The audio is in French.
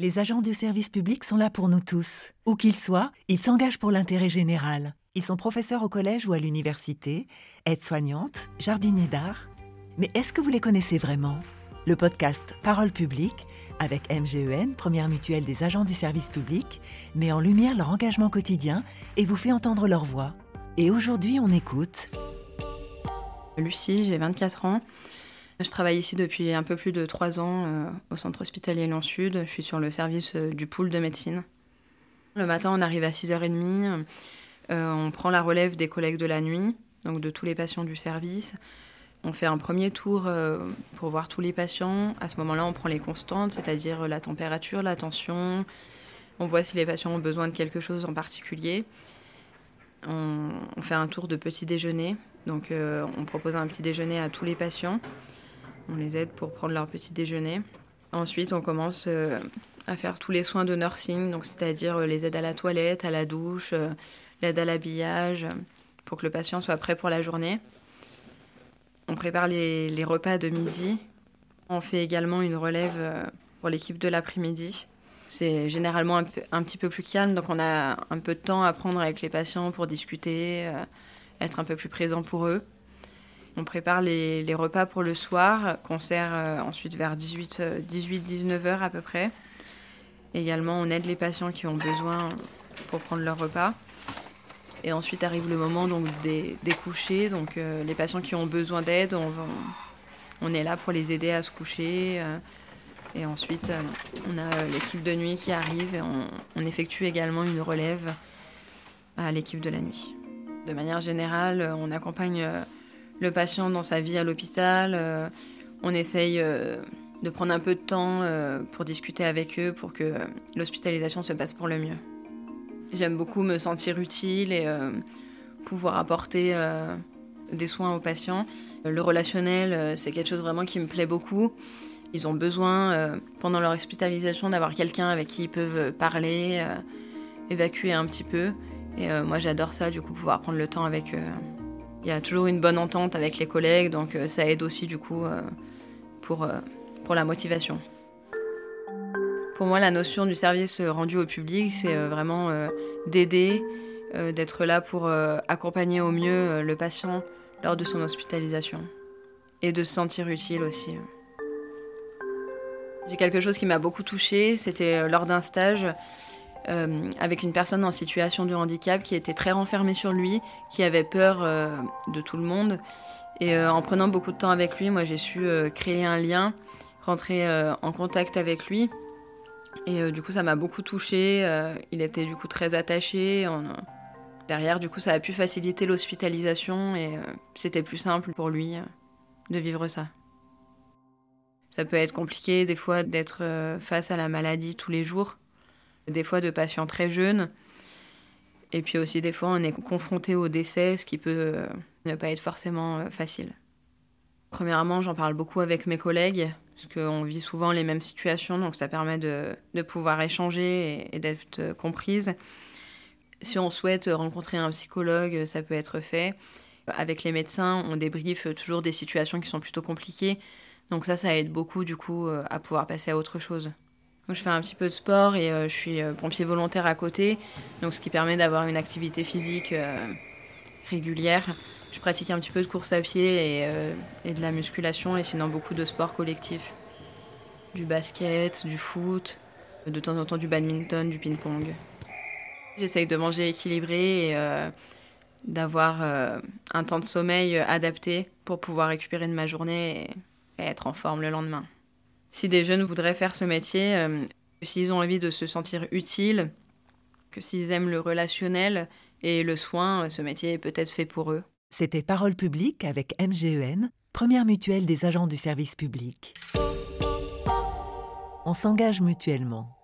Les agents du service public sont là pour nous tous. Où qu'ils soient, ils s'engagent pour l'intérêt général. Ils sont professeurs au collège ou à l'université, aides-soignantes, jardiniers d'art. Mais est-ce que vous les connaissez vraiment? Le podcast Parole publique, avec MGEN, première mutuelle des agents du service public, met en lumière leur engagement quotidien et vous fait entendre leur voix. Et aujourd'hui, on écoute. Lucie, j'ai 24 ans. Je travaille ici depuis un peu plus de trois ans euh, au centre hospitalier Lyon Sud. Je suis sur le service euh, du pool de médecine. Le matin, on arrive à 6h30. Euh, on prend la relève des collègues de la nuit, donc de tous les patients du service. On fait un premier tour pour voir tous les patients. À ce moment-là, on prend les constantes, c'est-à-dire la température, la tension. On voit si les patients ont besoin de quelque chose en particulier. On, on fait un tour de petit déjeuner. Donc, on propose un petit déjeuner à tous les patients. On les aide pour prendre leur petit déjeuner. Ensuite, on commence euh, à faire tous les soins de nursing, donc c'est-à-dire euh, les aides à la toilette, à la douche, euh, l'aide à l'habillage, pour que le patient soit prêt pour la journée. On prépare les, repas de midi. On fait également une relève pour l'équipe de l'après-midi. C'est généralement un, un, petit peu plus calme, donc on a un peu de temps à prendre avec les patients pour discuter, être un peu plus présent pour eux. On prépare les, repas pour le soir, qu'on sert euh, ensuite vers 18-19 heures à peu près. Également, on aide les patients qui ont besoin pour prendre leur repas. Et ensuite arrive le moment donc, des, couchers. Donc, euh, les patients qui ont besoin d'aide, on, est là pour les aider à se coucher. Euh. et ensuite, on a l'équipe de nuit qui arrive et on, on effectue également une relève à l'équipe de la nuit. De manière générale, on accompagne le patient dans sa vie à l'hôpital. Euh, on essaye euh, de prendre un peu de temps euh, pour discuter avec eux pour que l'hospitalisation se passe pour le mieux. J'aime beaucoup me sentir utile et pouvoir apporter des soins aux patients. Le relationnel, c'est quelque chose vraiment qui me plaît beaucoup. Ils ont besoin, pendant leur hospitalisation, d'avoir quelqu'un avec qui ils peuvent parler, évacuer un petit peu. Et moi, j'adore ça, du coup, pouvoir prendre le temps avec eux. Il y a toujours une bonne entente avec les collègues, donc euh, ça aide aussi du coup euh, pour, euh, pour la motivation. Pour moi, la notion du service rendu au public, c'est vraiment d'aider, d'être là pour accompagner au mieux le patient lors de son hospitalisation et de se sentir utile aussi. J'ai quelque chose qui m'a beaucoup touchée, c'était lors d'un stage euh, avec une personne en situation de handicap qui était très renfermée sur lui, qui avait peur euh, de tout le monde. Et euh, en prenant beaucoup de temps avec lui, moi j'ai su créer un lien, rentrer en contact avec lui. Et du coup ça m'a beaucoup touchée. il était du coup très attaché. Derrière, du coup, ça a pu faciliter l'hospitalisation et c'était plus simple pour lui de vivre ça. Ça peut être compliqué des fois d'être face à la maladie tous les jours des fois de patients très jeunes. Et puis aussi, des fois, on est confronté au décès, ce qui peut euh, ne pas être forcément euh, facile. Premièrement, j'en parle beaucoup avec mes collègues, parce qu'on vit souvent les mêmes situations, donc ça permet de, pouvoir échanger et, d'être euh, comprise. Si on souhaite rencontrer un psychologue, ça peut être fait. Avec les médecins, on débriefe toujours des situations qui sont plutôt compliquées. Donc ça, ça aide beaucoup du coup à pouvoir passer à autre chose je fais un petit peu de sport et euh, je suis euh, pompier volontaire à côté, donc ce qui permet d'avoir une activité physique euh, régulière. Je pratique un petit peu de course à pied et, de la musculation et sinon beaucoup de sports collectifs. Du basket, du foot, de temps en temps du badminton, du ping-pong. J'essaye de manger équilibré et d'avoir un temps de sommeil adapté pour pouvoir récupérer de ma journée et être en forme le lendemain si des jeunes voudraient faire ce métier, euh, s'ils ont envie de se sentir utiles, que s'ils aiment le relationnel et le soin, ce métier est peut-être fait pour eux. C'était Parole publique avec MGEN, première mutuelle des agents du service public. On s'engage mutuellement.